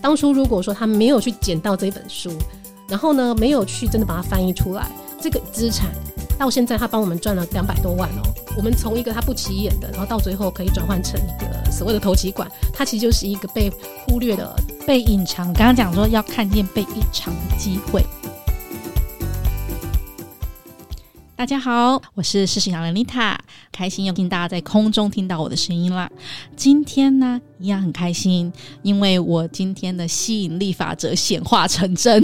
当初如果说他没有去捡到这本书，然后呢，没有去真的把它翻译出来，这个资产到现在他帮我们赚了两百多万哦。我们从一个他不起眼的，然后到最后可以转换成一个所谓的投机馆，它其实就是一个被忽略的、被隐藏。刚刚讲说要看见被隐藏的机会。大家好，我是世新人丽塔，开心又听大家在空中听到我的声音啦。今天呢，一样很开心，因为我今天的吸引力法则显化成真。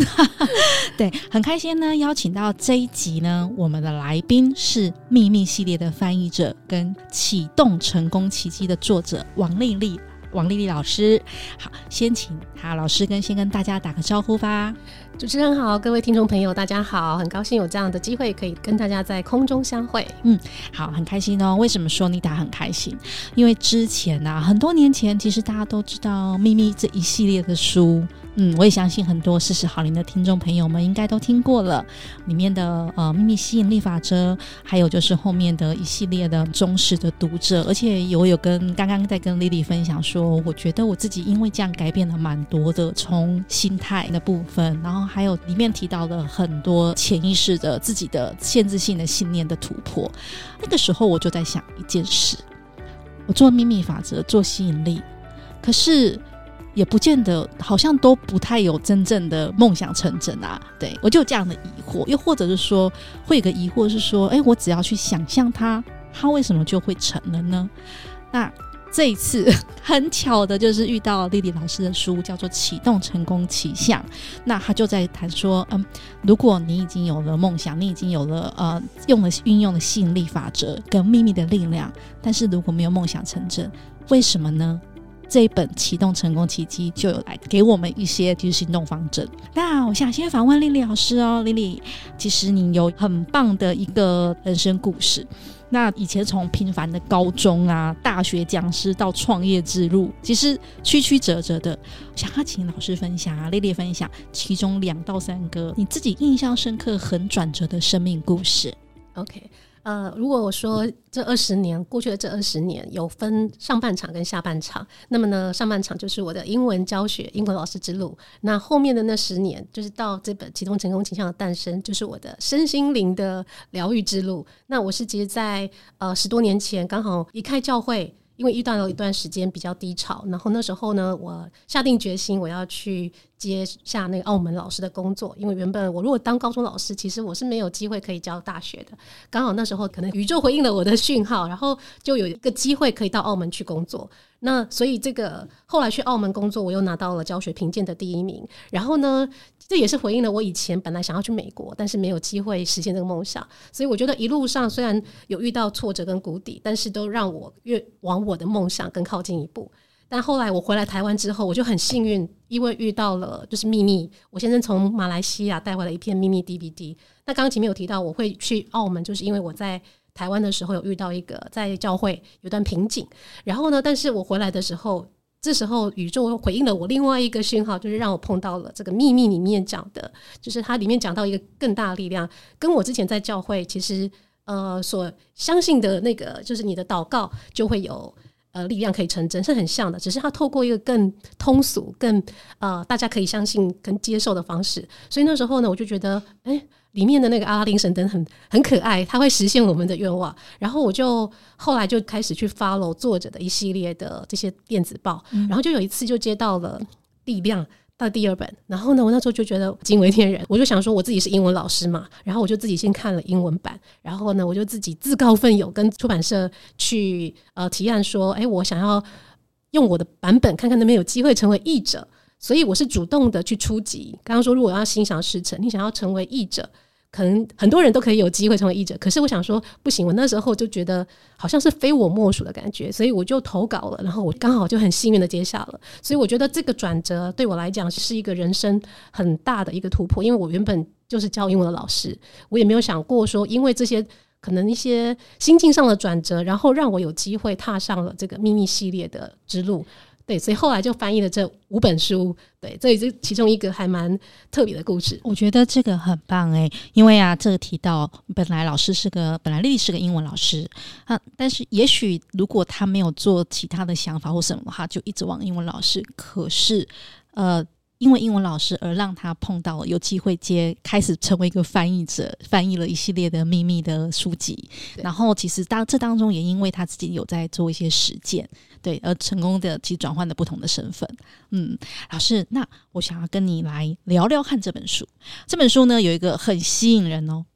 对，很开心呢，邀请到这一集呢，我们的来宾是《秘密》系列的翻译者跟启动成功奇迹的作者王丽丽。王丽丽老师，好，先请她老师跟先跟大家打个招呼吧。主持人好，各位听众朋友，大家好，很高兴有这样的机会可以跟大家在空中相会。嗯，好，很开心哦。为什么说妮塔很开心？因为之前呢、啊，很多年前，其实大家都知道《秘密》这一系列的书。嗯，我也相信很多四十好龄的听众朋友们应该都听过了里面的呃秘密吸引力法则，还有就是后面的一系列的忠实的读者，而且我有跟刚刚在跟 Lily 分享说，我觉得我自己因为这样改变了蛮多的，从心态的部分，然后还有里面提到的很多潜意识的自己的限制性的信念的突破。那个时候我就在想一件事，我做秘密法则，做吸引力，可是。也不见得，好像都不太有真正的梦想成真啊。对，我就有这样的疑惑，又或者是说，会有个疑惑是说，哎，我只要去想象它，它为什么就会成了呢？那这一次 很巧的就是遇到丽丽老师的书，叫做《启动成功奇象》，那他就在谈说，嗯，如果你已经有了梦想，你已经有了呃，用了运用了吸引力法则跟秘密的力量，但是如果没有梦想成真，为什么呢？这一本启动成功奇迹就有来给我们一些就是行动方针。那我想先访问丽丽老师哦，丽丽，其实你有很棒的一个人生故事。那以前从平凡的高中啊、大学讲师到创业之路，其实曲曲折折的。想要请老师分享啊，丽丽分享其中两到三个你自己印象深刻、很转折的生命故事。OK。呃，如果我说这二十年过去的这二十年有分上半场跟下半场，那么呢，上半场就是我的英文教学、英文老师之路。那后面的那十年，就是到这本启动成功倾向的诞生，就是我的身心灵的疗愈之路。那我是其实在呃十多年前刚好离开教会。因为遇到了一段时间比较低潮，然后那时候呢，我下定决心我要去接下那个澳门老师的工作。因为原本我如果当高中老师，其实我是没有机会可以教大学的。刚好那时候可能宇宙回应了我的讯号，然后就有一个机会可以到澳门去工作。那所以这个后来去澳门工作，我又拿到了教学评鉴的第一名。然后呢，这也是回应了我以前本来想要去美国，但是没有机会实现这个梦想。所以我觉得一路上虽然有遇到挫折跟谷底，但是都让我越往我的梦想更靠近一步。但后来我回来台湾之后，我就很幸运，因为遇到了就是秘密。我先生从马来西亚带回来一片秘密 DVD。那刚刚前面有提到我会去澳门，就是因为我在台湾的时候有遇到一个在教会有段瓶颈。然后呢，但是我回来的时候。这时候宇宙又回应了我另外一个讯号，就是让我碰到了这个秘密里面讲的，就是它里面讲到一个更大的力量，跟我之前在教会其实呃所相信的那个，就是你的祷告就会有呃力量可以成真，是很像的，只是它透过一个更通俗、更呃大家可以相信跟接受的方式。所以那时候呢，我就觉得，哎。里面的那个阿拉丁神灯很很可爱，它会实现我们的愿望。然后我就后来就开始去 follow 作者的一系列的这些电子报，嗯、然后就有一次就接到了力量到第二本。然后呢，我那时候就觉得惊为天人，我就想说我自己是英文老师嘛，然后我就自己先看了英文版，然后呢，我就自己自告奋勇跟出版社去呃提案说，哎，我想要用我的版本看看能不能有机会成为译者。所以我是主动的去出击。刚刚说，如果要心想事成，你想要成为译者。可能很多人都可以有机会成为译者，可是我想说不行，我那时候就觉得好像是非我莫属的感觉，所以我就投稿了，然后我刚好就很幸运的接下了。所以我觉得这个转折对我来讲是一个人生很大的一个突破，因为我原本就是教英文的老师，我也没有想过说因为这些可能一些心境上的转折，然后让我有机会踏上了这个秘密系列的之路。对，所以后来就翻译了这五本书。对，这也是其中一个还蛮特别的故事。我觉得这个很棒诶，因为啊，这个提到本来老师是个，本来丽丽是个英文老师啊，但是也许如果他没有做其他的想法或什么，他就一直往英文老师。可是呃。因为英文老师而让他碰到有机会接，开始成为一个翻译者，翻译了一系列的秘密的书籍。然后其实当这当中也因为他自己有在做一些实践，对，而成功的其实转换了不同的身份。嗯，老师，那我想要跟你来聊聊看这本书。这本书呢，有一个很吸引人哦。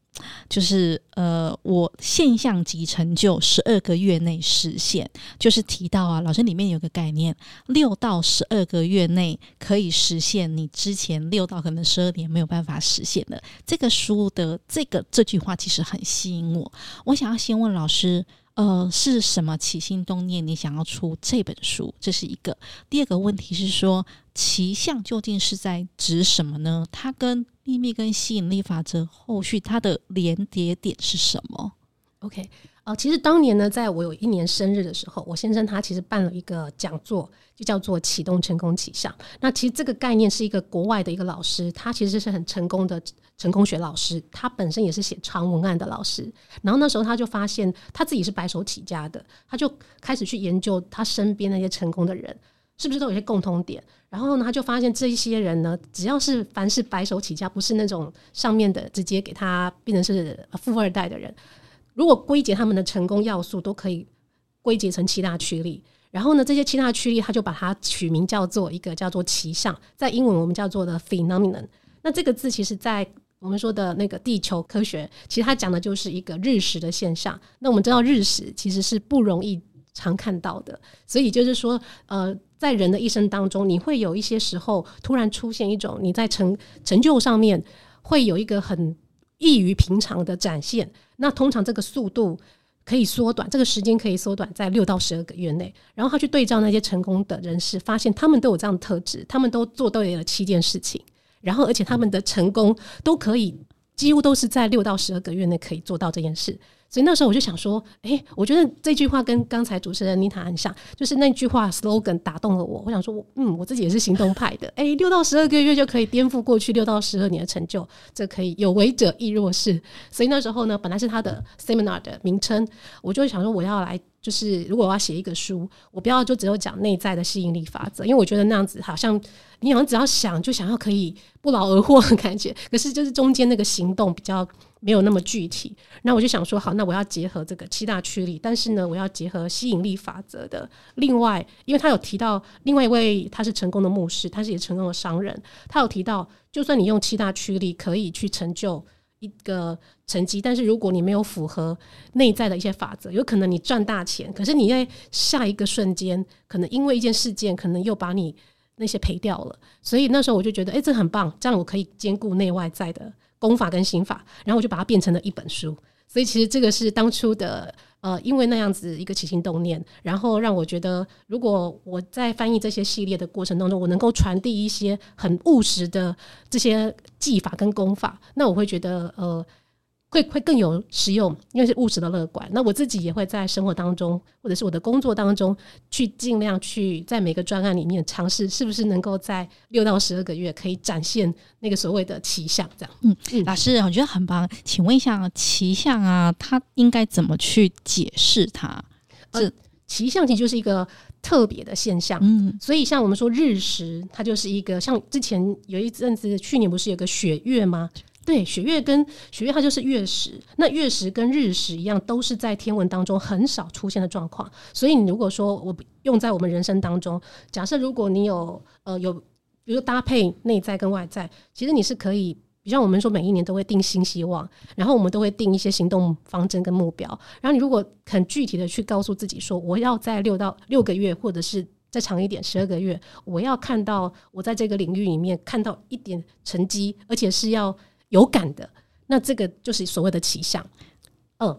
就是呃，我现象级成就十二个月内实现，就是提到啊，老师里面有个概念，六到十二个月内可以实现你之前六到可能十二年没有办法实现的。这个书的这个这句话其实很吸引我。我想要先问老师，呃，是什么起心动念你想要出这本书？这是一个。第二个问题是说，奇象究竟是在指什么呢？它跟秘密跟吸引力法则后续它的连叠点是什么？OK，呃，其实当年呢，在我有一年生日的时候，我先生他其实办了一个讲座，就叫做启动成功奇象。那其实这个概念是一个国外的一个老师，他其实是很成功的成功学老师，他本身也是写长文案的老师。然后那时候他就发现他自己是白手起家的，他就开始去研究他身边那些成功的人。是不是都有些共通点？然后呢，他就发现这一些人呢，只要是凡是白手起家，不是那种上面的直接给他变成是富二代的人，如果归结他们的成功要素，都可以归结成七大驱力。然后呢，这些七大驱力，他就把它取名叫做一个叫做奇象，在英文我们叫做的 phenomenon。那这个字其实，在我们说的那个地球科学，其实它讲的就是一个日食的现象。那我们知道日食其实是不容易常看到的，所以就是说，呃。在人的一生当中，你会有一些时候突然出现一种你在成成就上面会有一个很异于平常的展现。那通常这个速度可以缩短，这个时间可以缩短在六到十二个月内。然后他去对照那些成功的人士，发现他们都有这样的特质，他们都做对了七件事情，然后而且他们的成功都可以几乎都是在六到十二个月内可以做到这件事。所以那时候我就想说，哎、我觉得这句话跟刚才主持人妮塔很像，就是那句话 slogan 打动了我。我想说，嗯，我自己也是行动派的。哎、六到十二个月就可以颠覆过去六到十二年的成就，这可以有为者亦若是。所以那时候呢，本来是他的 seminar 的名称，我就想说我要来，就是如果我要写一个书，我不要就只有讲内在的吸引力法则，因为我觉得那样子好像你好像只要想就想要可以不劳而获的感觉，可是就是中间那个行动比较。没有那么具体，那我就想说，好，那我要结合这个七大驱力，但是呢，我要结合吸引力法则的。另外，因为他有提到另外一位他是成功的牧师，他是也成功的商人，他有提到，就算你用七大驱力可以去成就一个成绩，但是如果你没有符合内在的一些法则，有可能你赚大钱，可是你在下一个瞬间，可能因为一件事件，可能又把你那些赔掉了。所以那时候我就觉得，哎，这很棒，这样我可以兼顾内外在的。功法跟心法，然后我就把它变成了一本书。所以其实这个是当初的呃，因为那样子一个起心动念，然后让我觉得，如果我在翻译这些系列的过程当中，我能够传递一些很务实的这些技法跟功法，那我会觉得呃。会会更有实用，因为是务实的乐观。那我自己也会在生活当中，或者是我的工作当中，去尽量去在每个专案里面尝试，是不是能够在六到十二个月可以展现那个所谓的奇象。这样，嗯嗯，老师，我觉得很棒。请问一下，奇象啊，它应该怎么去解释它？呃，奇象其实就是一个特别的现象。嗯，所以像我们说日食，它就是一个像之前有一阵子，去年不是有个雪月吗？对，雪月跟雪月，它就是月食。那月食跟日食一样，都是在天文当中很少出现的状况。所以，你如果说我用在我们人生当中，假设如果你有呃有，比如说搭配内在跟外在，其实你是可以，比如我们说每一年都会定新希望，然后我们都会定一些行动方针跟目标。然后你如果很具体的去告诉自己说，我要在六到六个月，或者是再长一点十二个月，我要看到我在这个领域里面看到一点成绩，而且是要。有感的，那这个就是所谓的奇象。嗯，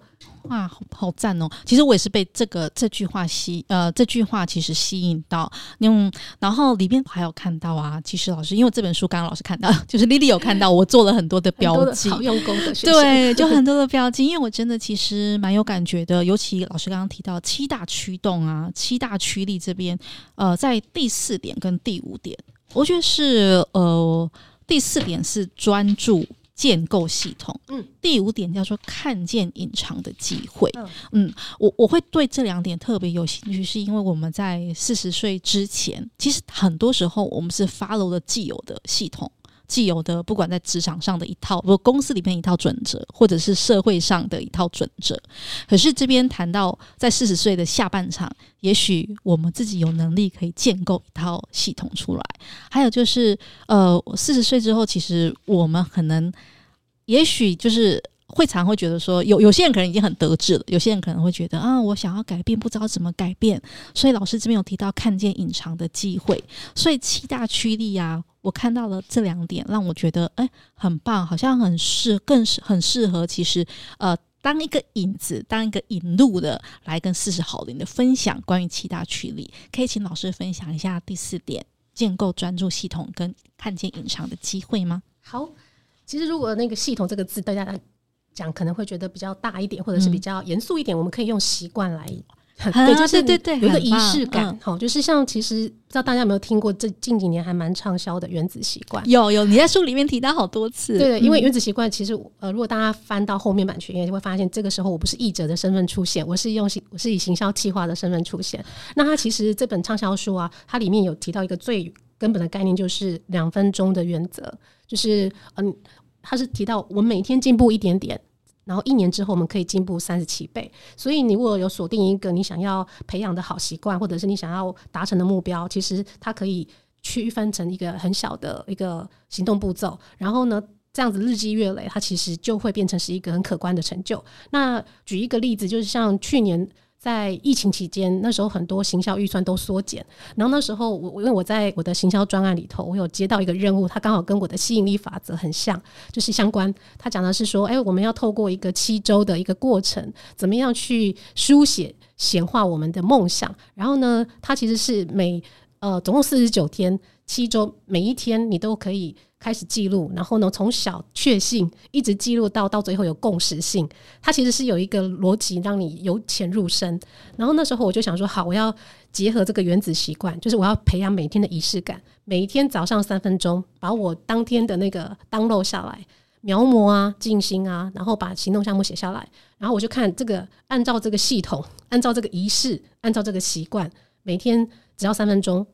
哇，好好赞哦！其实我也是被这个这句话吸，呃，这句话其实吸引到。嗯，然后里边还有看到啊，其实老师，因为这本书刚刚老师看到，就是丽丽有看到，我做了很多的标记，好用功的学生，对，就很多的标记。因为我真的其实蛮有感觉的，尤其老师刚刚提到七大驱动啊，七大驱力这边，呃，在第四点跟第五点，我觉得是呃，第四点是专注。建构系统。嗯，第五点叫做看见隐藏的机会。嗯，嗯，我我会对这两点特别有兴趣，是因为我们在四十岁之前，其实很多时候我们是 follow 了既有的系统。既有的，不管在职场上的一套，不公司里面一套准则，或者是社会上的一套准则。可是这边谈到在四十岁的下半场，也许我们自己有能力可以建构一套系统出来。还有就是，呃，四十岁之后，其实我们可能，也许就是。会常会觉得说，有有些人可能已经很得志了，有些人可能会觉得啊，我想要改变，不知道怎么改变。所以老师这边有提到看见隐藏的机会，所以七大驱力啊，我看到了这两点，让我觉得哎，很棒，好像很适，更是很适合。其实呃，当一个引子，当一个引路的，来跟四十好龄的分享关于七大驱力，可以请老师分享一下第四点，建构专注系统跟看见隐藏的机会吗？好，其实如果那个系统这个字，大家。讲可能会觉得比较大一点，或者是比较严肃一点，嗯、我们可以用习惯来，啊、对，就是对对对，有一个仪式感，好、嗯，就是像其实不知道大家有没有听过，这近几年还蛮畅销的原子习惯，有有，你在书里面提到好多次，对，对，因为原子习惯其实呃，如果大家翻到后面版权页，就会发现这个时候我不是译者的身份出现，我是用我是以行销企划的身份出现。那它其实这本畅销书啊，它里面有提到一个最根本的概念，就是两分钟的原则，就是嗯，它是提到我们每天进步一点点。然后一年之后，我们可以进步三十七倍。所以，你如果有锁定一个你想要培养的好习惯，或者是你想要达成的目标，其实它可以区分成一个很小的一个行动步骤。然后呢，这样子日积月累，它其实就会变成是一个很可观的成就。那举一个例子，就是像去年。在疫情期间，那时候很多行销预算都缩减，然后那时候我我因为我在我的行销专案里头，我有接到一个任务，它刚好跟我的吸引力法则很像，就是相关。它讲的是说，哎，我们要透过一个七周的一个过程，怎么样去书写显化我们的梦想？然后呢，它其实是每呃总共四十九天，七周每一天你都可以。开始记录，然后呢，从小确信一直记录到到最后有共识性，它其实是有一个逻辑让你由浅入深。然后那时候我就想说，好，我要结合这个原子习惯，就是我要培养每天的仪式感，每一天早上三分钟，把我当天的那个 download 下来，描摹啊，静心啊，然后把行动项目写下来，然后我就看这个按照这个系统，按照这个仪式，按照这个习惯，每天只要三分钟。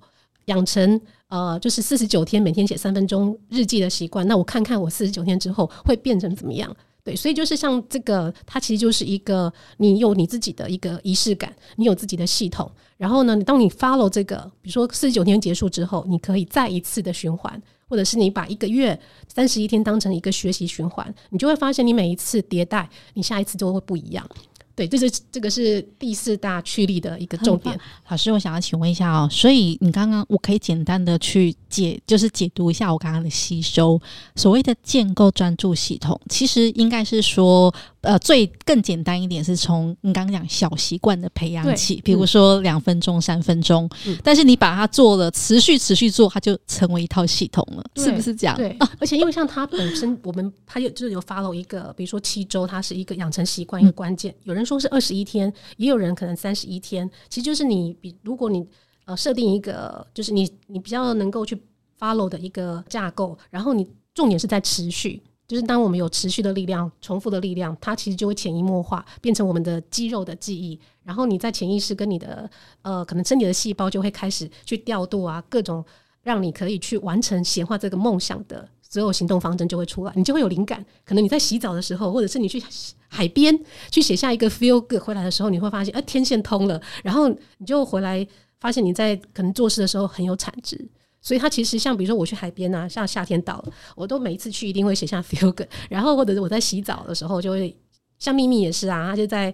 养成呃，就是四十九天每天写三分钟日记的习惯。那我看看我四十九天之后会变成怎么样？对，所以就是像这个，它其实就是一个你有你自己的一个仪式感，你有自己的系统。然后呢，当你 follow 这个，比如说四十九天结束之后，你可以再一次的循环，或者是你把一个月三十一天当成一个学习循环，你就会发现你每一次迭代，你下一次就会不一样。对，这是这个是第四大驱力的一个重点。老师，我想要请问一下哦，所以你刚刚我可以简单的去解，就是解读一下我刚刚的吸收。所谓的建构专注系统，其实应该是说。呃，最更简单一点是从你刚刚讲小习惯的培养起，比如说两分钟、三分钟，嗯，但是你把它做了，持续持续做，它就成为一套系统了，是不是这样？对，而且因为像它本身，我们 它有就是有 follow 一个，比如说七周，它是一个养成习惯一个关键。有人说是二十一天，也有人可能三十一天，其实就是你比如果你呃设定一个，就是你你比较能够去 follow 的一个架构，然后你重点是在持续。就是当我们有持续的力量、重复的力量，它其实就会潜移默化变成我们的肌肉的记忆。然后你在潜意识跟你的呃，可能身体的细胞就会开始去调度啊，各种让你可以去完成显化这个梦想的所有行动方针就会出来，你就会有灵感。可能你在洗澡的时候，或者是你去海边去写下一个 feel good 回来的时候，你会发现，呃，天线通了，然后你就回来发现你在可能做事的时候很有产值。所以它其实像比如说我去海边啊，像夏天到了，我都每一次去一定会写下 feel good，然后或者是我在洗澡的时候就会，像秘密也是啊，他就在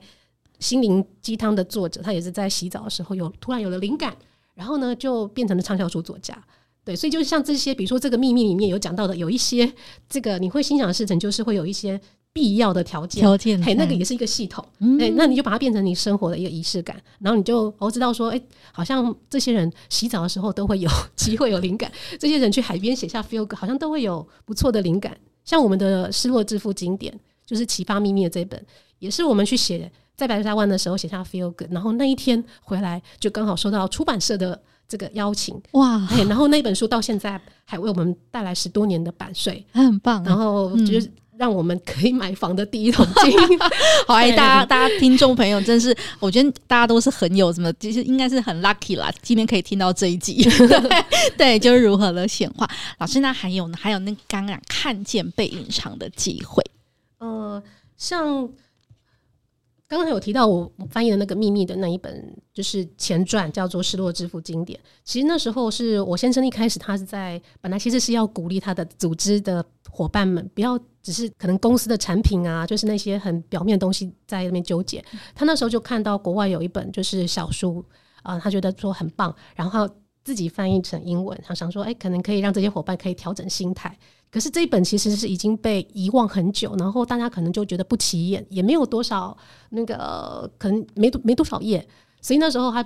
心灵鸡汤的作者，他也是在洗澡的时候有突然有了灵感，然后呢就变成了畅销书作家。对，所以就像这些，比如说这个秘密里面有讲到的，有一些这个你会心想事成，就是会有一些。必要的条件，条件，嘿，那个也是一个系统，嗯，那你就把它变成你生活的一个仪式感，然后你就我知道说，哎、欸，好像这些人洗澡的时候都会有机会有灵感，这些人去海边写下 feel 好像都会有不错的灵感。像我们的失落致富经典，就是启发秘密的这本，也是我们去写在白沙湾的时候写下 feel good，然后那一天回来就刚好收到出版社的这个邀请。哇，然后那本书到现在还为我们带来十多年的版税，很棒。然后就是。嗯让我们可以买房的第一桶金，好哎，大家大家听众朋友，真是我觉得大家都是很有什么，其实应该是很 lucky 啦，今天可以听到这一集，对，对，就是如何的显化。老师，那还有呢？还有那刚刚看见被隐藏的机会，呃，像。刚才有提到我翻译的那个秘密的那一本，就是前传，叫做《失落之父经典》。其实那时候是我先生一开始他是在本来其实是要鼓励他的组织的伙伴们不要只是可能公司的产品啊，就是那些很表面的东西在那边纠结。他那时候就看到国外有一本就是小书啊，他觉得说很棒，然后自己翻译成英文，他想说哎，可能可以让这些伙伴可以调整心态。可是这一本其实是已经被遗忘很久，然后大家可能就觉得不起眼，也没有多少那个，可能没多没多少页，所以那时候他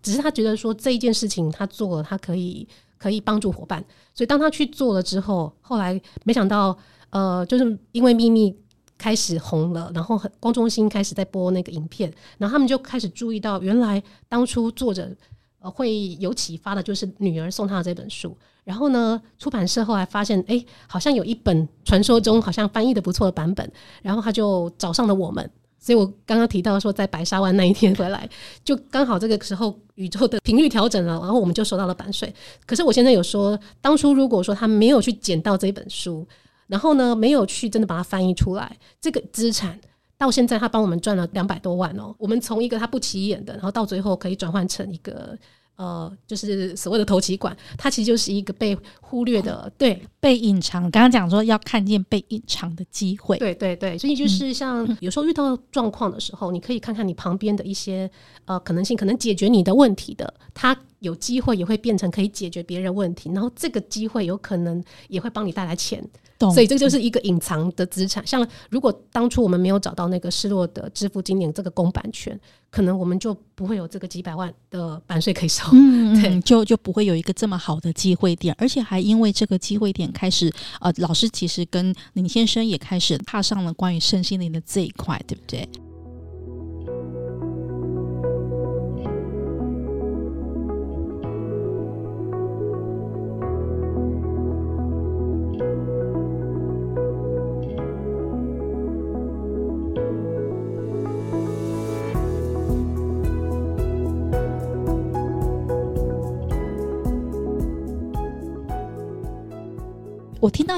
只是他觉得说这一件事情他做了，他可以可以帮助伙伴，所以当他去做了之后，后来没想到呃，就是因为秘密开始红了，然后光中心开始在播那个影片，然后他们就开始注意到，原来当初作者呃会有启发的，就是女儿送他的这本书。然后呢，出版社后来发现，哎，好像有一本传说中好像翻译的不错的版本，然后他就找上了我们。所以我刚刚提到说，在白沙湾那一天回来，就刚好这个时候宇宙的频率调整了，然后我们就收到了版税。可是我现在有说，当初如果说他没有去捡到这本书，然后呢，没有去真的把它翻译出来，这个资产到现在他帮我们赚了两百多万哦。我们从一个他不起眼的，然后到最后可以转换成一个。呃，就是所谓的头期款，它其实就是一个被忽略的，对，被隐藏。刚刚讲说要看见被隐藏的机会，对对对，所以就是像有时候遇到状况的时候，你可以看看你旁边的一些呃可能性，可能解决你的问题的，它有机会也会变成可以解决别人问题，然后这个机会有可能也会帮你带来钱。所以这就是一个隐藏的资产。像如果当初我们没有找到那个失落的支付经典这个公版权，可能我们就不会有这个几百万的版税可以收。嗯，对，就就不会有一个这么好的机会点，而且还因为这个机会点开始，呃，老师其实跟林先生也开始踏上了关于身心灵的这一块，对不对？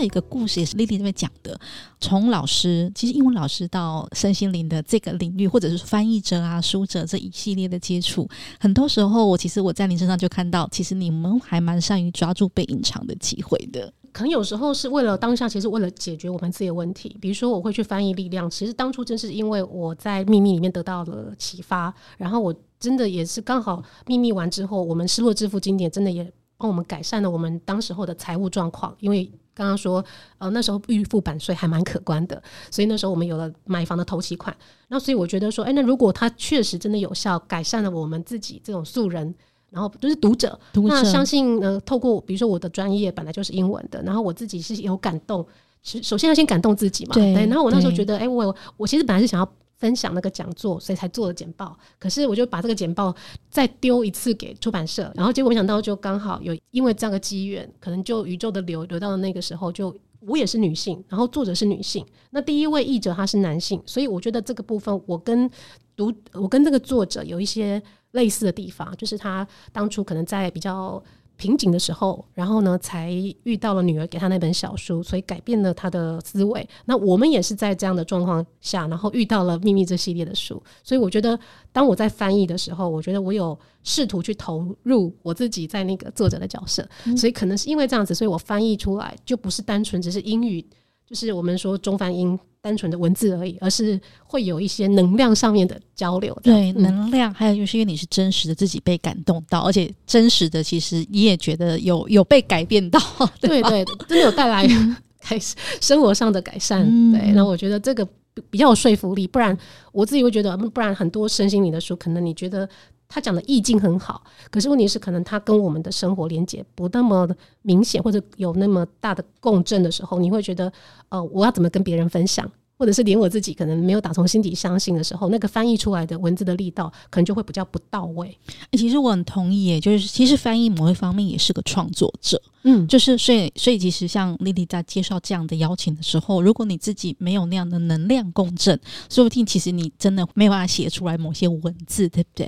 一个故事，也是丽丽这边讲的。从老师，其实英文老师到身心灵的这个领域，或者是翻译者啊、书者这一系列的接触，很多时候，我其实我在您身上就看到，其实你们还蛮善于抓住被隐藏的机会的。可能有时候是为了当下，其实为了解决我们自己的问题。比如说，我会去翻译力量，其实当初正是因为我在秘密里面得到了启发，然后我真的也是刚好秘密完之后，我们失落之父经典真的也帮我们改善了我们当时候的财务状况，因为。刚刚说，呃，那时候预付版税还蛮可观的，所以那时候我们有了买房的头期款。那所以我觉得说，哎，那如果它确实真的有效，改善了我们自己这种素人，然后就是读者，读者那相信呃，透过比如说我的专业本来就是英文的，然后我自己是有感动，首先要先感动自己嘛。对。然后我那时候觉得，哎，我我其实本来是想要。分享那个讲座，所以才做了简报。可是我就把这个简报再丢一次给出版社，然后结果没想到就刚好有因为这样的机缘，可能就宇宙的流流到了那个时候，就我也是女性，然后作者是女性，那第一位译者他是男性，所以我觉得这个部分我跟读我跟这个作者有一些类似的地方，就是他当初可能在比较。瓶颈的时候，然后呢，才遇到了女儿给他那本小书，所以改变了他的思维。那我们也是在这样的状况下，然后遇到了《秘密》这系列的书。所以我觉得，当我在翻译的时候，我觉得我有试图去投入我自己在那个作者的角色。嗯、所以可能是因为这样子，所以我翻译出来就不是单纯只是英语，就是我们说中翻英。单纯的文字而已，而是会有一些能量上面的交流。对，能量，还有就是因为你是真实的自己被感动到，而且真实的其实你也觉得有有被改变到，对对，真的有带来 开始生活上的改善。嗯、对，那我觉得这个比较有说服力，不然我自己会觉得，不然很多身心灵的书，可能你觉得。他讲的意境很好，可是问题是，可能他跟我们的生活连接不那么明显，或者有那么大的共振的时候，你会觉得，呃，我要怎么跟别人分享？或者是连我自己可能没有打从心底相信的时候，那个翻译出来的文字的力道可能就会比较不到位。其实我很同意耶，就是其实翻译某一方面也是个创作者，嗯，就是所以所以其实像 Lily 在介绍这样的邀请的时候，如果你自己没有那样的能量共振，说不定其实你真的没有办法写出来某些文字，对不对？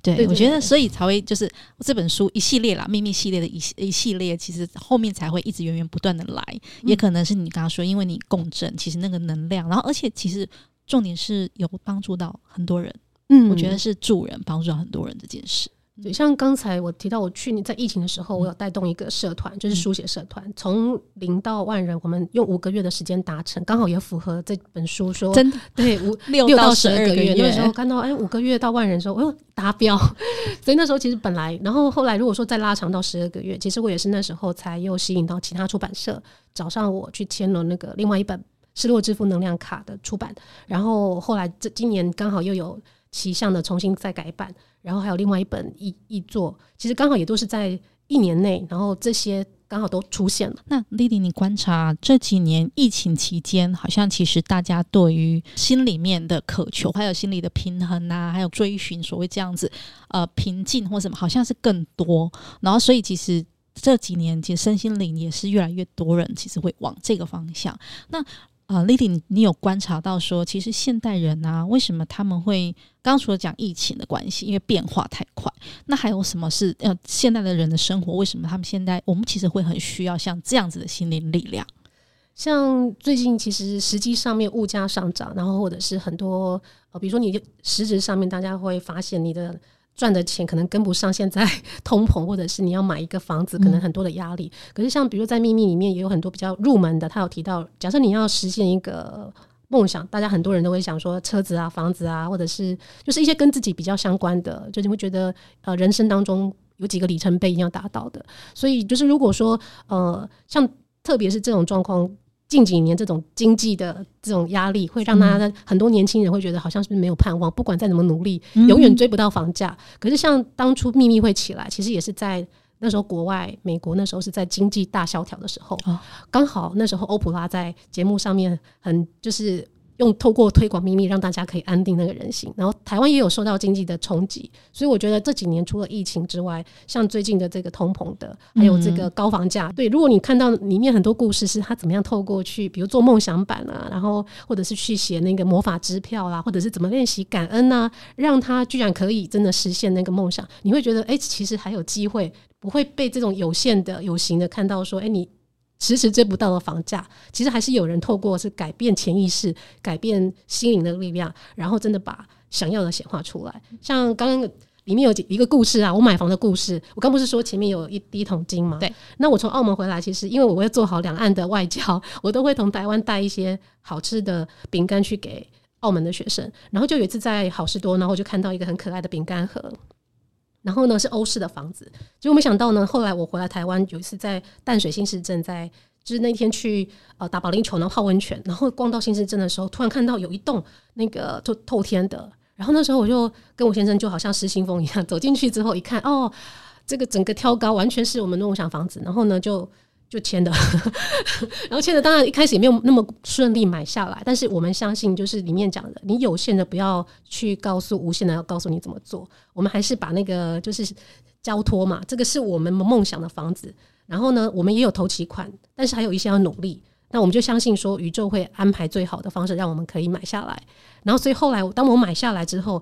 对，对对对，我觉得所以才会就是这本书一系列啦，秘密系列的一一系列，其实后面才会一直源源不断的来，嗯，也可能是你刚刚说，因为你共振，其实那个能量。然后，而且其实重点是有帮助到很多人，嗯，我觉得是助人帮助到很多人这件事。对，像刚才我提到，我去年在疫情的时候，我有带动一个社团，就是书写社团，从零到万人，我们用五个月的时间达成，刚好也符合这本书说，真的？对，五六到十二个月。那时候看到哎，五个月到万人的时候，哎呦达标，所以那时候其实本来，然后后来如果说再拉长到十二个月，其实我也是那时候才又吸引到其他出版社找上我去签了那个另外一本。失落之负能量卡的出版，然后后来这今年刚好又有奇象的重新再改版，然后还有另外一本译译作，其实刚好也都是在一年内，然后这些刚好都出现了。那 Lily，你观察这几年疫情期间，好像其实大家对于心里面的渴求，还有心理的平衡啊，还有追寻所谓这样子呃平静或什么，好像是更多。然后所以其实这几年其实身心灵也是越来越多人其实会往这个方向。那啊，Lily，你有观察到说，其实现代人啊，为什么他们会刚刚除了讲疫情的关系，因为变化太快，那还有什么是呃，现代的人的生活，为什么他们现在我们其实会很需要像这样子的心灵力量？像最近其实实际上面物价上涨，然后或者是很多呃，比如说你实质上面，大家会发现你的。赚的钱可能跟不上现在 通膨，或者是你要买一个房子，可能很多的压力。可是像比如在秘密里面也有很多比较入门的，他有提到，假设你要实现一个梦想，大家很多人都会想说车子啊、房子啊，或者是就是一些跟自己比较相关的，就你会觉得呃人生当中有几个里程碑一定要达到的。所以就是如果说呃像特别是这种状况。近几年这种经济的这种压力，会让大家的很多年轻人会觉得好像是没有盼望，不管再怎么努力，永远追不到房价。可是像当初秘密会起来，其实也是在那时候国外美国那时候是在经济大萧条的时候，刚好那时候欧普拉在节目上面很就是。用透过推广秘密，让大家可以安定那个人心。然后台湾也有受到经济的冲击，所以我觉得这几年除了疫情之外，像最近的这个通膨的，还有这个高房价，对，如果你看到里面很多故事是他怎么样透过去，比如做梦想版啊，然后或者是去写那个魔法支票啦，或者是怎么练习感恩啊，让他居然可以真的实现那个梦想，你会觉得哎、欸，其实还有机会，不会被这种有限的有形的看到说，哎、欸，你。迟迟追不到的房价，其实还是有人透过是改变潜意识、改变心灵的力量，然后真的把想要的显化出来。像刚刚里面有几一个故事啊，我买房的故事。我刚不是说前面有一第一桶金吗？对。那我从澳门回来，其实因为我会做好两岸的外交，我都会从台湾带一些好吃的饼干去给澳门的学生。然后就有一次在好事多，然后我就看到一个很可爱的饼干盒。然后呢，是欧式的房子，结果没想到呢，后来我回来台湾，有一次在淡水新市镇，在就是那天去呃打保龄球，然后泡温泉，然后逛到新市镇的时候，突然看到有一栋那个透透天的，然后那时候我就跟我先生就好像失心疯一样，走进去之后一看，哦，这个整个挑高完全是我们的梦想房子，然后呢就。就签的，然后签的当然一开始也没有那么顺利买下来，但是我们相信，就是里面讲的，你有限的不要去告诉无限的，要告诉你怎么做。我们还是把那个就是交托嘛，这个是我们梦想的房子。然后呢，我们也有头期款，但是还有一些要努力。那我们就相信说，宇宙会安排最好的方式，让我们可以买下来。然后，所以后来当我买下来之后，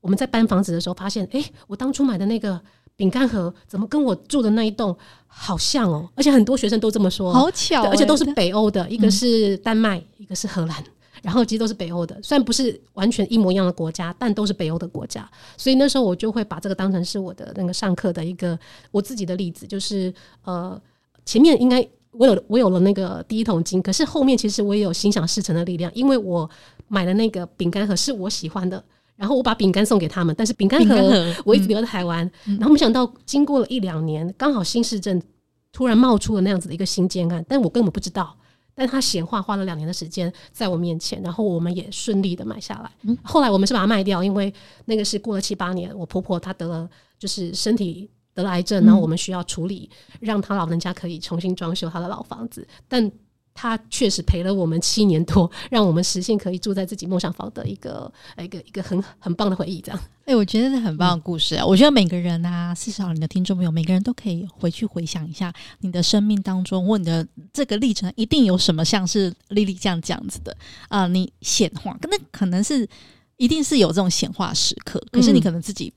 我们在搬房子的时候发现，哎，我当初买的那个。饼干盒怎么跟我住的那一栋好像哦？而且很多学生都这么说，好巧，而且都是北欧的，一个是丹麦，嗯、一个是荷兰，然后其实都是北欧的，虽然不是完全一模一样的国家，但都是北欧的国家。所以那时候我就会把这个当成是我的那个上课的一个我自己的例子，就是呃，前面应该我有我有了那个第一桶金，可是后面其实我也有心想事成的力量，因为我买的那个饼干盒是我喜欢的。然后我把饼干送给他们，但是饼干盒我一直留在台湾。嗯、然后没想到经过了一两年，刚好新市镇突然冒出了那样子的一个新建案，但我根本不知道。但他闲话花了两年的时间在我面前，然后我们也顺利的买下来。嗯、后来我们是把它卖掉，因为那个是过了七八年，我婆婆她得了就是身体得了癌症，然后我们需要处理，让她老人家可以重新装修她的老房子。但他确实陪了我们七年多，让我们实现可以住在自己梦想房的一个一个一个很很棒的回忆。这样，哎，我觉得是很棒的故事啊！嗯、我觉得每个人啊，至少你的听众朋友，每个人都可以回去回想一下你的生命当中，或你的这个历程，一定有什么像是丽丽这样这样子的啊、呃！你显化，那可能是一定是有这种显化时刻，可是你可能自己。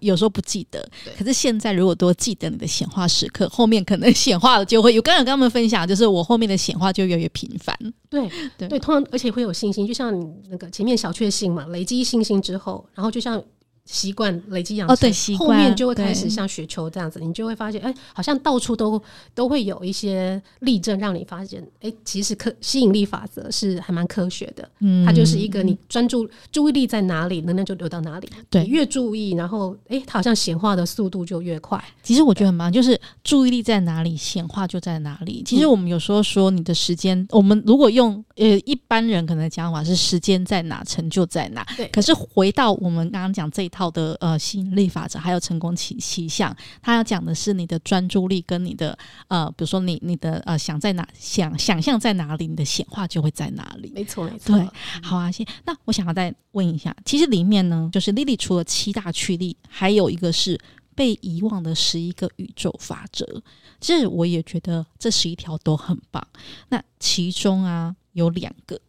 有时候不记得，可是现在如果多记得你的显化时刻，后面可能显化了就会有。刚刚跟他们分享，就是我后面的显化就越来越频繁。对对对，通常而且会有信心，就像你那个前面小确幸嘛，累积信心之后，然后就像。习惯累积养成，哦、对习惯后面就会开始像雪球这样子，你就会发现，哎，好像到处都都会有一些例证，让你发现，哎，其实科吸引力法则是还蛮科学的。嗯，它就是一个你专注注意力在哪里，能量就流到哪里。对，越注意，然后哎，它好像显化的速度就越快。其实我觉得很棒，就是注意力在哪里，显化就在哪里。其实我们有时候说你的时间，我们如果用呃一般人可能讲法是时间在哪，成就在哪。对，可是回到我们刚刚讲这一套。好的，呃，吸引力法则还有成功奇奇象，他要讲的是你的专注力跟你的呃，比如说你你的呃想在哪想想象在哪里，你的显化就会在哪里。没错，没错。对，好啊，先那我想要再问一下，其实里面呢，就是莉莉除了七大驱力，还有一个是被遗忘的十一个宇宙法则。这我也觉得这十一条都很棒。那其中啊有两个。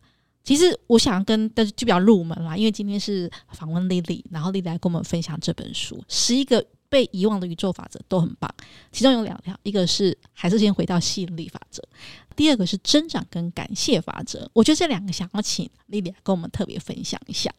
其实我想要跟，但是就比较入门啦，因为今天是访问丽丽，然后丽丽来跟我们分享这本书，十一个被遗忘的宇宙法则都很棒。其中有两条，一个是还是先回到吸引力法则，第二个是增长跟感谢法则。我觉得这两个想要请丽丽来跟我们特别分享一下。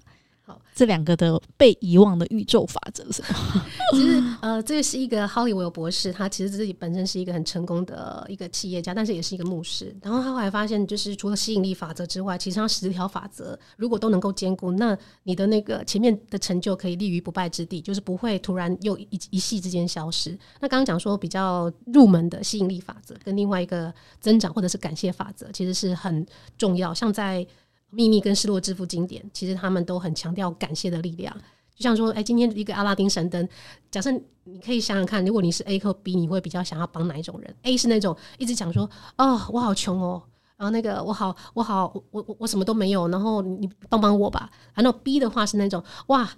这两个的被遗忘的宇宙法则是？其实，呃，这个是一个哈利·韦尔博士，他其实自己本身是一个很成功的一个企业家，但是也是一个牧师。然后他后来发现，就是除了吸引力法则之外，其实他十条法则如果都能够兼顾，那你的那个前面的成就可以立于不败之地，就是不会突然又一一夕之间消失。那刚刚讲说比较入门的吸引力法则，跟另外一个增长或者是感谢法则，其实是很重要。像在秘密跟失落致富经典，其实他们都很强调感谢的力量。就像说，哎，今天一个阿拉丁神灯，假设你可以想想看，如果你是 A 和 B，你会比较想要帮哪一种人？A 是那种一直讲说，哦，我好穷哦，然后那个我好，我好，我我我什么都没有，然后你帮帮我吧。然后 B 的话是那种，哇。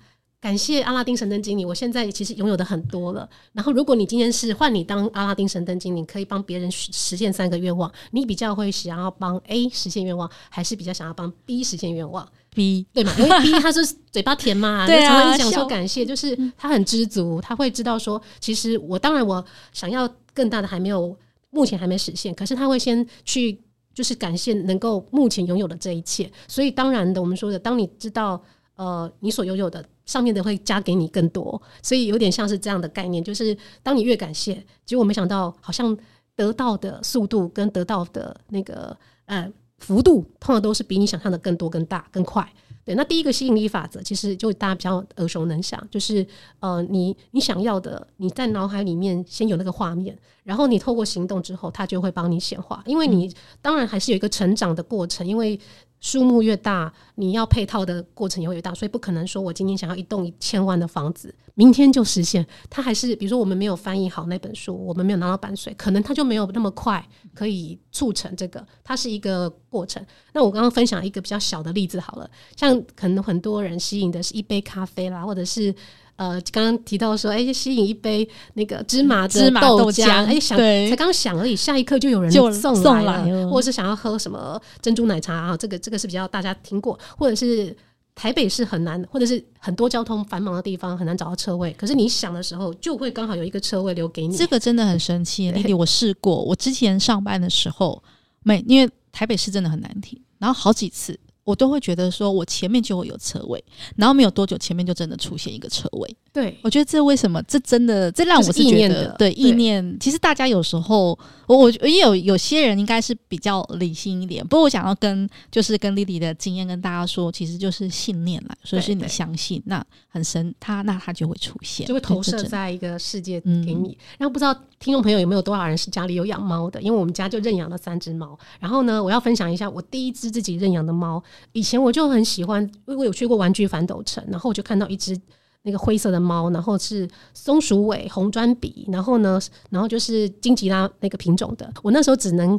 感谢阿拉丁神灯经理，我现在其实拥有的很多了。然后，如果你今天是换你当阿拉丁神灯经理，可以帮别人实现三个愿望，你比较会想要帮 A 实现愿望，还是比较想要帮 B 实现愿望？B 对吗？因为 B 他是嘴巴甜嘛，对啊，常常讲说感谢，就是他很知足，他会知道说，其实我当然我想要更大的还没有，目前还没实现，可是他会先去就是感谢能够目前拥有的这一切。所以当然的，我们说的，当你知道呃你所拥有的。上面的会加给你更多，所以有点像是这样的概念，就是当你越感谢，结果没想到好像得到的速度跟得到的那个呃幅度，通常都是比你想象的更多、更大、更快。对，那第一个吸引力法则，其实就大家比较耳熟能详，就是呃，你你想要的，你在脑海里面先有那个画面，然后你透过行动之后，它就会帮你显化。因为你当然还是有一个成长的过程，因为。数目越大，你要配套的过程也会越大，所以不可能说我今天想要一栋一千万的房子，明天就实现。它还是比如说我们没有翻译好那本书，我们没有拿到版税，可能它就没有那么快可以促成这个。它是一个过程。那我刚刚分享一个比较小的例子好了，像可能很多人吸引的是一杯咖啡啦，或者是。呃，刚刚提到说，哎、欸，吸引一杯那个芝麻芝麻豆浆，哎、欸，想才刚想而已，下一刻就有人送来了，来了或者是想要喝什么珍珠奶茶啊，这个这个是比较大家听过，或者是台北是很难，或者是很多交通繁忙的地方很难找到车位，可是你想的时候，就会刚好有一个车位留给你。这个真的很神奇，丽丽，我试过，我之前上班的时候，没，因为台北市真的很难停，然后好几次。我都会觉得说，我前面就会有车位，然后没有多久，前面就真的出现一个车位。对，我觉得这为什么？这真的，这让我是觉得，的对意念。其实大家有时候，我我也有有些人应该是比较理性一点。不过我想要跟就是跟莉莉的经验跟大家说，其实就是信念啦。所以是你相信，那很神，他那他就会出现，就会投射在一个世界给你。嗯、然后不知道听众朋友有没有多少人是家里有养猫的？因为我们家就认养了三只猫。然后呢，我要分享一下我第一只自己认养的猫。以前我就很喜欢，因为我有去过玩具反斗城，然后我就看到一只那个灰色的猫，然后是松鼠尾、红砖笔，然后呢，然后就是金吉拉那个品种的。我那时候只能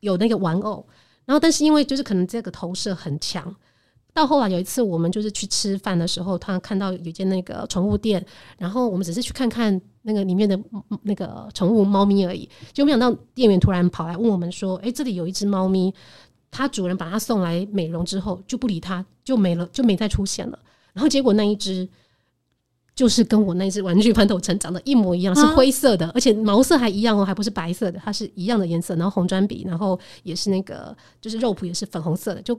有那个玩偶，然后但是因为就是可能这个投射很强。到后来有一次，我们就是去吃饭的时候，他看到有一间那个宠物店，然后我们只是去看看那个里面的那个宠物猫咪而已，就没想到店员突然跑来问我们说：“诶，这里有一只猫咪，它主人把它送来美容之后就不理它，就没了，就没再出现了。然后结果那一只就是跟我那只玩具翻斗成长得一模一样，是灰色的，而且毛色还一样哦，还不是白色的，它是一样的颜色，然后红砖笔，然后也是那个就是肉脯也是粉红色的，就。”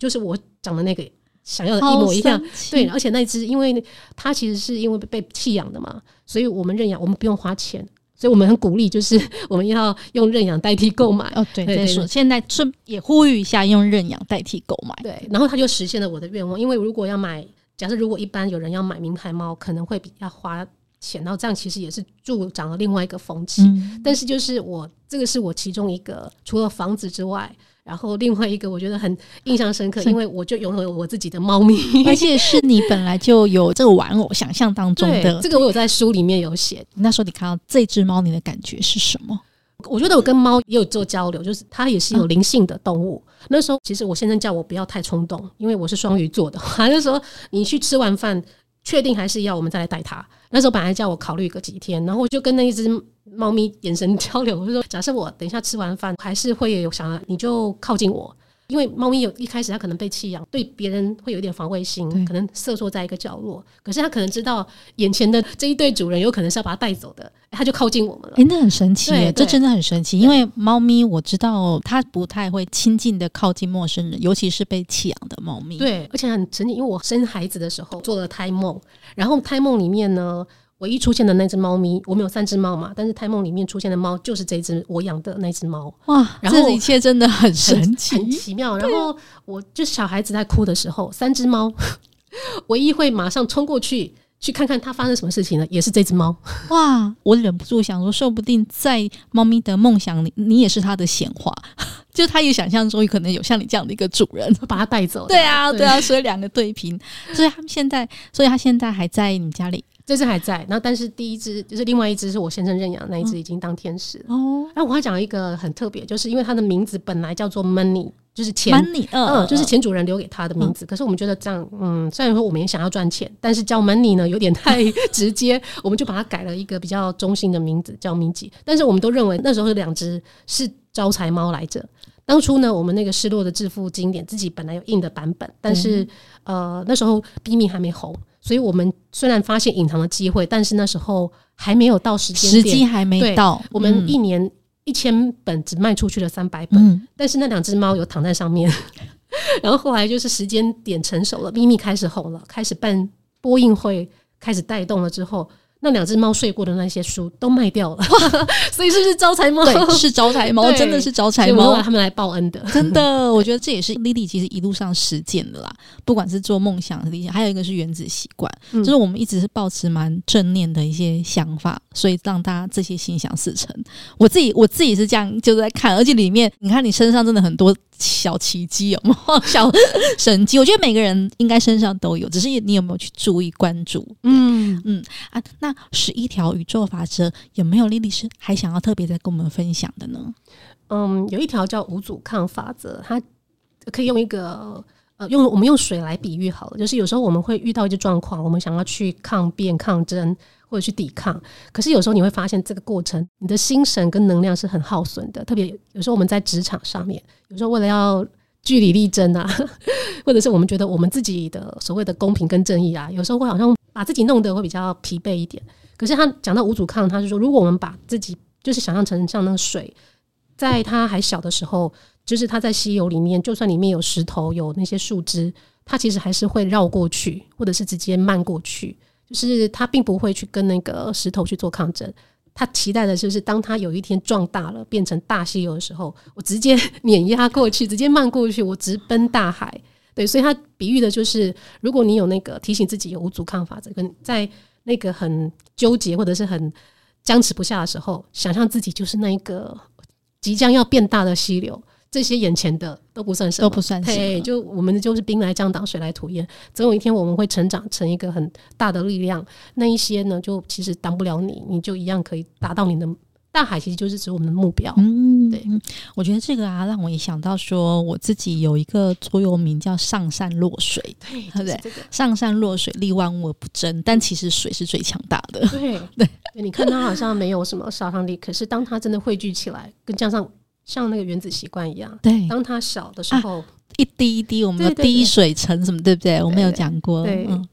就是我长的那个想要的一模一样，对，而且那只因为它其实是因为被弃养的嘛，所以我们认养，我们不用花钱，所以我们很鼓励，就是 我们要用认养代替购买。哦，对，对，说，现在顺也呼吁一下，用认养代替购买。对，然后他就实现了我的愿望，因为如果要买，假设如果一般有人要买名牌猫，可能会比较花钱，然后这样其实也是助长了另外一个风气。嗯，但是就是我这个是我其中一个，除了房子之外。然后另外一个我觉得很 印象深刻，因为我就拥有我自己的猫咪，而且是你本来就有这个玩偶，想象当中的这个我有在书里面有写。那时候你看到这只猫，你的感觉是什么？我觉得我跟猫也有做交流，就是它也是有灵性的动物。嗯、那时候其实我先生叫我不要太冲动，因为我是双鱼座的，他就说你去吃完饭，确定还是要我们再来带它。那时候本来叫我考虑个几天，然后我就跟那一只。猫咪眼神交流，我就说：假设我等一下吃完饭，还是会有想要，你就靠近我。因为猫咪有一开始它可能被弃养，对别人会有一点防卫心，可能瑟缩在一个角落。可是它可能知道眼前的这一对主人有可能是要把它带走的，它就靠近我们了。哎、欸，那很神奇耶，这真的很神奇。因为猫咪我知道它不太会亲近的靠近陌生人，尤其是被弃养的猫咪。对，而且很神奇，因为我生孩子的时候做了胎梦，然后胎梦里面呢。唯一出现的那只猫咪，我们有三只猫嘛，但是胎梦里面出现的猫就是这只我养的那只猫。哇，然后这一切真的很神奇，很，很奇妙。然后我就小孩子在哭的时候，三只猫 唯一会马上冲过去去看看它发生什么事情的，也是这只猫。哇，我忍不住想说，说不定在猫咪的梦想里，你也是它的显化，就它也想象中可能有像你这样的一个主人，把它带走。对啊，对啊，所以两个对平，所以他们现在，所以他现在还在你们家里。这只还在，然后但是第一只就是另外一只是我先生认养的那一只已经当天使了。哦，然后我还讲一个很特别，就是因为它的名字本来叫做 Money，就是钱，Money，嗯，嗯，就是前主人留给他的名字。嗯、可是我们觉得这样，嗯，虽然说我们也想要赚钱，但是叫 Money 呢有点太直接，我们就把它改了一个比较中性的名字叫米吉。但是我们都认为那时候有两只是招财猫来着。当初呢，我们那个失落的致富经典自己本来有印的版本，但是、嗯、呃那时候 Bimi 还没红。所以我们虽然发现隐藏的机会，但是那时候还没有到时间，时机还没到。我们一年一千本只卖出去了三百本，嗯、但是那两只猫有躺在上面。然后后来就是时间点成熟了，咪咪开始红了，开始办播映会，开始带动了之后。那两只猫睡过的那些书都卖掉了，所以是不是招财猫？对，是招财猫，真的是招财猫，他们来报恩的。真的，我觉得这也是 Lily 其实一路上实践的啦。不管是做梦想的理想，还有一个是原子习惯，嗯、就是我们一直是保持蛮正念的一些想法，所以让大家这些心想事成。我自己我自己是这样，就是在看，而且里面你看你身上真的很多。小奇迹有没有？小神迹，我觉得每个人应该身上都有，只是你有没有去注意关注？嗯嗯啊，那十一条宇宙法则有没有 Lily 是还想要特别再跟我们分享的呢？嗯，有一条叫无阻抗法则，它可以用一个用我们用水来比喻好了，就是有时候我们会遇到一些状况，我们想要去抗辩、抗争。或者去抵抗，可是有时候你会发现这个过程，你的心神跟能量是很耗损的。特别有时候我们在职场上面，有时候为了要据理力争啊，或者是我们觉得我们自己的所谓的公平跟正义啊，有时候会好像把自己弄得会比较疲惫一点。可是他讲到无阻抗，他是说，如果我们把自己就是想象成像那个水，在它还小的时候，就是它在溪流里面，就算里面有石头、有那些树枝，它其实还是会绕过去，或者是直接漫过去。就是他并不会去跟那个石头去做抗争，他期待的就是当他有一天壮大了，变成大溪流的时候，我直接碾压过去，直接漫过去，我直奔大海。对，所以他比喻的就是，如果你有那个提醒自己有无阻抗法则，跟在那个很纠结或者是很僵持不下的时候，想象自己就是那一个即将要变大的溪流。这些眼前的都不算什么，都不算什么。嘿，就我们就是兵来将挡，水来土掩。总有一天我们会成长成一个很大的力量。那一些呢，就其实挡不了你，你就一样可以达到你的大海其实就是指我们的目标。嗯，对，我觉得这个啊，让我也想到说，我自己有一个座右铭叫“上善若水”，对，对不对？这个、上善若水，利万物而不争。但其实水是最强大的。对 对，你看它好像没有什么杀伤力，可是当它真的汇聚起来，跟加上像那个原子习惯一样，对，当它小的时候，啊、一滴一滴，我们的滴水成什么，对，不对？我们有讲过，对。对嗯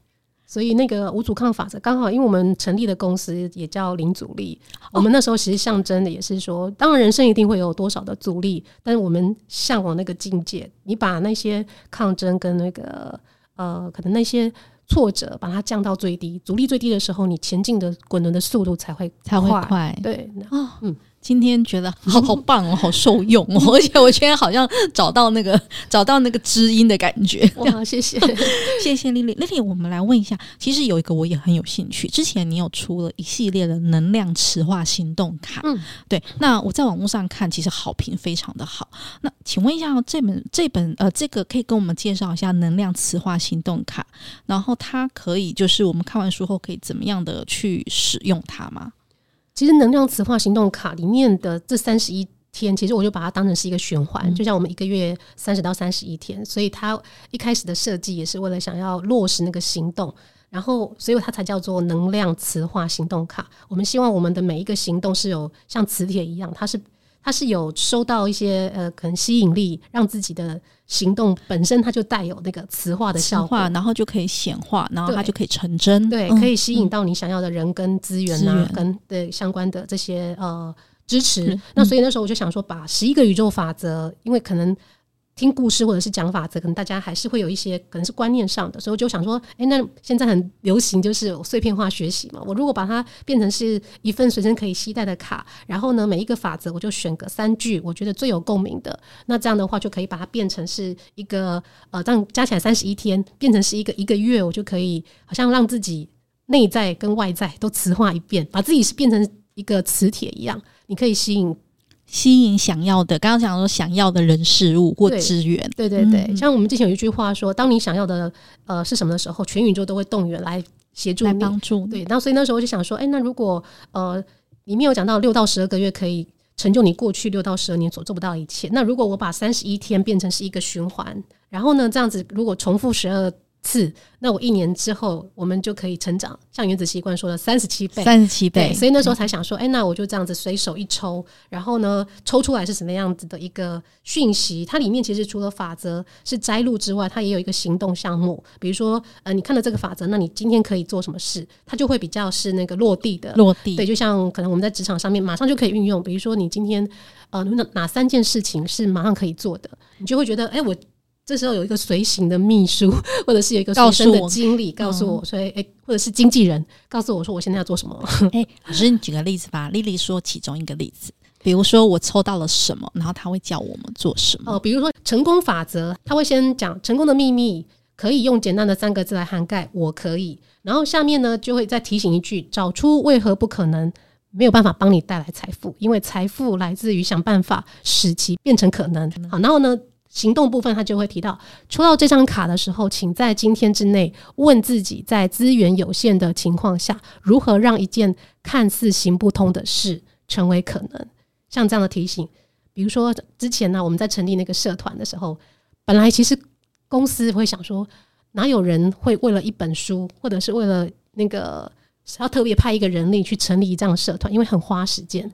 所以那个无阻抗法则刚好，因为我们成立的公司也叫零阻力，我们那时候其实象征的也是说，当然人生一定会有多少的阻力，但是我们向往那个境界，你把那些抗争跟那个呃，可能那些挫折，把它降到最低，阻力最低的时候，你前进的滚轮的速度才会才会快。对，哦，嗯。今天觉得好好棒哦，好受用哦，而且我今天好像找到那个找到那个知音的感觉。哇，谢谢 谢谢 Lily，Lily，我们来问一下，其实有一个我也很有兴趣，之前你有出了一系列的能量磁化行动卡，嗯，对，那我在网络上看，其实好评非常的好。那请问一下，这本这本呃，这个可以跟我们介绍一下能量磁化行动卡，然后它可以就是我们看完书后可以怎么样的去使用它吗？其实能量磁化行动卡里面的这三十一天，其实我就把它当成是一个循环，嗯、就像我们一个月三十到三十一天，所以它一开始的设计也是为了想要落实那个行动，然后所以它才叫做能量磁化行动卡。我们希望我们的每一个行动是有像磁铁一样，它是。它是有收到一些呃，可能吸引力，让自己的行动本身它就带有那个磁化的效果，然后就可以显化，然后它就可以成真，对，嗯、可以吸引到你想要的人跟资源啊，源跟对相关的这些呃支持。嗯、那所以那时候我就想说，把十一个宇宙法则，因为可能。听故事或者是讲法则，可能大家还是会有一些可能是观念上的，所以我就想说，诶，那现在很流行就是碎片化学习嘛。我如果把它变成是一份随身可以携带的卡，然后呢，每一个法则我就选个三句，我觉得最有共鸣的，那这样的话就可以把它变成是一个呃，这样加起来三十一天，变成是一个一个月，我就可以好像让自己内在跟外在都磁化一遍，把自己是变成一个磁铁一样，你可以吸引。吸引想要的，刚刚讲说想要的人事物或资源，对对对，嗯、像我们之前有一句话说，当你想要的呃是什么的时候，全宇宙都会动员来协助你、帮助。对，那所以那时候我就想说，哎，那如果呃里面有讲到六到十二个月可以成就你过去六到十二年所做不到一切，那如果我把三十一天变成是一个循环，然后呢这样子如果重复十二。次，那我一年之后，我们就可以成长，像原子习惯说的三十七倍，三十七倍。所以那时候才想说，哎、欸，那我就这样子随手一抽，然后呢，抽出来是什么样子的一个讯息？它里面其实除了法则是摘录之外，它也有一个行动项目。比如说，呃，你看了这个法则，那你今天可以做什么事？它就会比较是那个落地的，落地。对，就像可能我们在职场上面马上就可以运用。比如说，你今天呃，哪哪三件事情是马上可以做的？你就会觉得，哎、欸，我。这时候有一个随行的秘书，或者是有一个随身的经理告诉我，所以诶，或者是经纪人告诉我说，我现在要做什么？诶，老师，你举个例子吧。丽丽说其中一个例子，比如说我抽到了什么，然后他会叫我们做什么？哦，比如说成功法则，他会先讲成功的秘密，可以用简单的三个字来涵盖，我可以。然后下面呢，就会再提醒一句，找出为何不可能，没有办法帮你带来财富，因为财富来自于想办法使其变成可能。好，然后呢？行动部分，他就会提到，抽到这张卡的时候，请在今天之内问自己，在资源有限的情况下，如何让一件看似行不通的事成为可能。像这样的提醒，比如说之前呢，我们在成立那个社团的时候，本来其实公司会想说，哪有人会为了一本书，或者是为了那个要特别派一个人力去成立这样的社团，因为很花时间。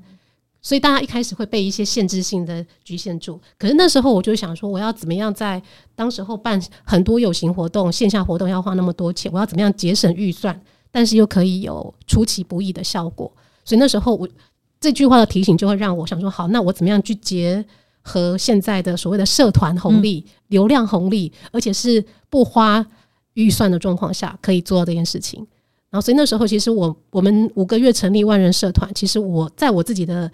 所以大家一开始会被一些限制性的局限住，可是那时候我就想说，我要怎么样在当时候办很多有形活动、线下活动要花那么多钱，我要怎么样节省预算，但是又可以有出其不意的效果。所以那时候我这句话的提醒就会让我想说，好，那我怎么样去结合现在的所谓的社团红利、嗯、流量红利，而且是不花预算的状况下可以做到这件事情。然后，所以那时候其实我我们五个月成立万人社团，其实我在我自己的。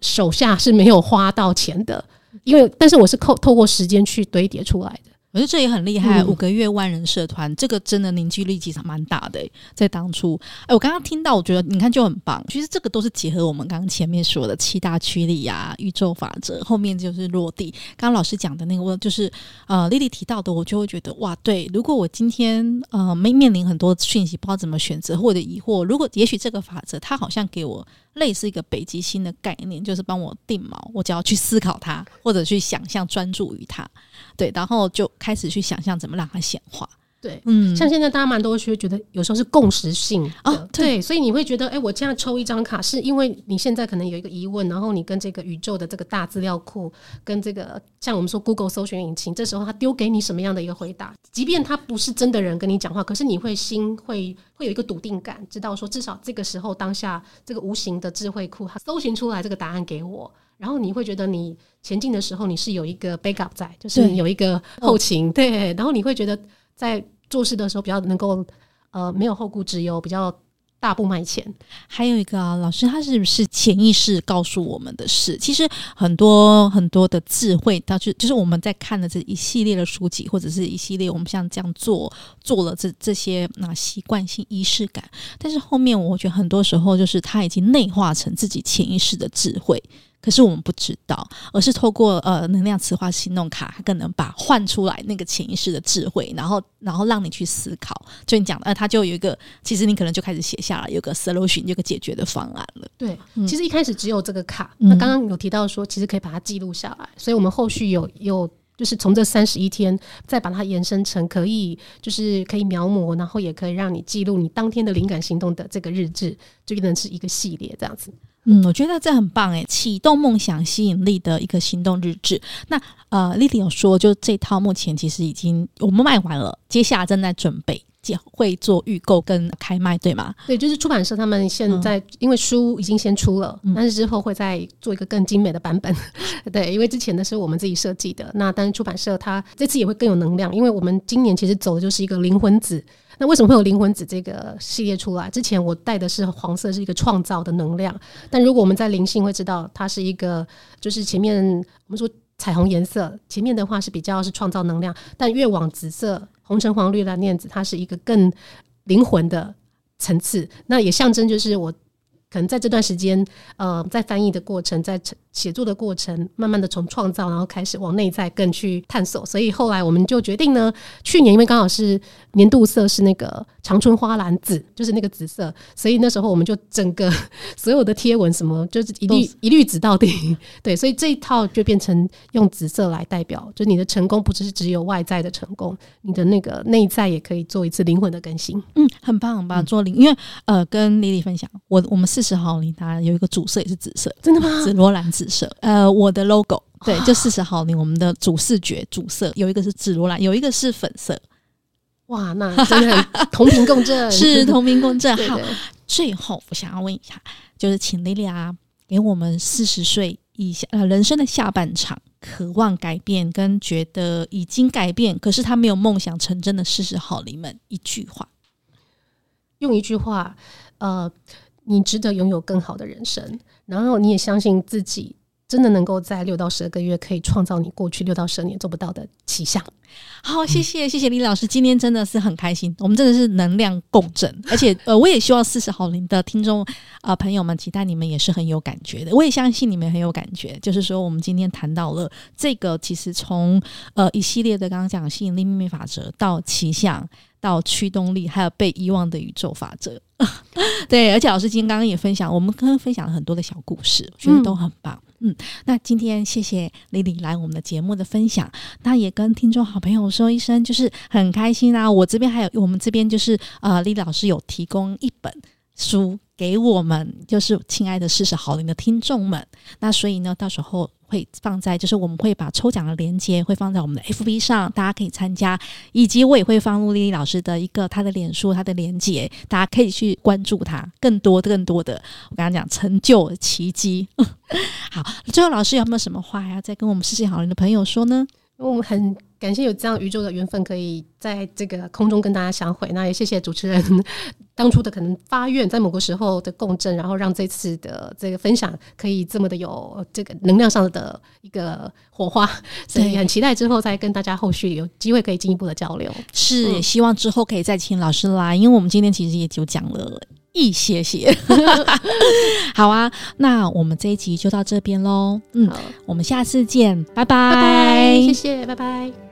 手下是没有花到钱的，因为但是我是透透过时间去堆叠出来的。我觉得这也很厉害，嗯、五个月万人社团，这个真的凝聚力其实蛮大的、欸。在当初，哎，我刚刚听到，我觉得你看就很棒。其实这个都是结合我们刚刚前面说的七大驱力啊、宇宙法则，后面就是落地。刚刚老师讲的那个，就是呃，Lily 提到的，我就会觉得哇，对。如果我今天呃没面临很多讯息，不知道怎么选择或者疑惑，如果也许这个法则它好像给我类似一个北极星的概念，就是帮我定锚，我只要去思考它，或者去想象，专注于它，对，然后就开始去想象怎么让它显化。对，嗯，像现在大家蛮多会觉得有时候是共识性啊，对，所以你会觉得，哎、欸，我这样抽一张卡，是因为你现在可能有一个疑问，然后你跟这个宇宙的这个大资料库，跟这个像我们说 Google 搜寻引擎，这时候他丢给你什么样的一个回答？即便他不是真的人跟你讲话，可是你会心会会有一个笃定感，知道说至少这个时候当下这个无形的智慧库，它搜寻出来这个答案给我，然后你会觉得你前进的时候你是有一个 backup 在，就是你有一个后勤，对，对，然后你会觉得在。做事的时候比较能够，呃，没有后顾之忧，比较大步迈前。还有一个啊，老师，他是不是潜意识告诉我们的事？其实很多很多的智慧，到就就是我们在看的这一系列的书籍，或者是一系列我们像这样做做了这这些那习惯性仪式感，但是后面我觉得很多时候就是他已经内化成自己潜意识的智慧。可是我们不知道，而是透过呃能量磁化行动卡，它更能把换出来那个潜意识的智慧，然后然后让你去思考。就你讲的，呃，它就有一个，其实你可能就开始写下来，有个 solution，有个解决的方案了。对，嗯、其实一开始只有这个卡。那刚刚有提到说，其实可以把它记录下来，所以我们后续有有就是从这三十一天再把它延伸成可以就是可以描摹，然后也可以让你记录你当天的灵感行动的这个日志，就变成是一个系列这样子。嗯，我觉得这很棒诶，启动梦想吸引力的一个行动日志。那呃丽丽有说，就这套目前其实已经我们卖完了，接下来正在准备，会做预购跟开卖，对吗？对，就是出版社他们现在、嗯、因为书已经先出了，但是之后会再做一个更精美的版本。嗯、对，因为之前的是我们自己设计的，那但是出版社它这次也会更有能量，因为我们今年其实走的就是一个灵魂紫。那为什么会有灵魂紫这个系列出来？之前我带的是黄色，是一个创造的能量。但如果我们在灵性会知道，它是一个，就是前面我们说彩虹颜色，前面的话是比较是创造能量，但越往紫色、红橙黄绿蓝靛紫，它是一个更灵魂的层次。那也象征就是我可能在这段时间，呃，在翻译的过程，在成写作的过程，慢慢的从创造，然后开始往内在更去探索。所以后来我们就决定呢，去年因为刚好是年度色是那个长春花蓝紫，就是那个紫色，所以那时候我们就整个 所有的贴文什么，就是一律一律紫到底。对，所以这一套就变成用紫色来代表，就你的成功不只是只有外在的成功，你的那个内在也可以做一次灵魂的更新。嗯，很棒很棒，做灵，因为呃，跟丽丽分享，我我们四十号里它有一个主色也是紫色，真的吗？紫罗兰紫。色。呃，我的 logo 对，就四十号你我们的主视觉主色有一个是紫罗兰，有一个是粉色，哇，那真的很同频共振，是同频共振。好，最后我想要问一下，就是请莉莉啊，给我们四十岁以下呃人生的下半场，渴望改变跟觉得已经改变，可是他没有梦想成真的四十号里面一句话，用一句话，呃，你值得拥有更好的人生。然后你也相信自己真的能够在六到十二个月可以创造你过去六到十二年做不到的奇象。好，谢谢谢谢李老师，今天真的是很开心，我们真的是能量共振，而且呃，我也希望四十好龄的听众啊、朋友们，期待你们也是很有感觉的，我也相信你们很有感觉。就是说，我们今天谈到了这个，其实从呃一系列的刚刚讲吸引力秘密法则到奇象。到驱动力，还有被遗忘的宇宙法则，对，而且老师今天刚刚也分享，我们刚刚分享了很多的小故事，我觉得都很棒。嗯，嗯，那今天谢谢 Lily 来我们的节目的分享，那也跟听众好朋友说一声，就是很开心啊。我这边还有，我们这边就是呃，Lily 老师有提供一本书给我们，就是亲爱的四十好龄的听众们，那所以呢，到时候。会放在，就是我们会把抽奖的链接会放在我们的 FB 上，大家可以参加，以及我也会放入丽丽老师的一个她的脸书她的链接，大家可以去关注她，更多更多的，我刚刚讲成就奇迹。好，最后老师有没有什么话还要再跟我们世界好人的朋友说呢？我们很。感谢有这样宇宙的缘分，可以在这个空中跟大家相会。那也谢谢主持人当初的可能发愿，在某个时候的共振，然后让这次的这个分享可以这么的有这个能量上的一个火花。所以很期待之后再跟大家后续有机会可以进一步的交流。是，也希望之后可以再请老师来，因为我们今天其实也就讲了一些些。好啊，那我们这一集就到这边喽。嗯，我们下次见，拜拜，拜拜，谢谢，拜拜。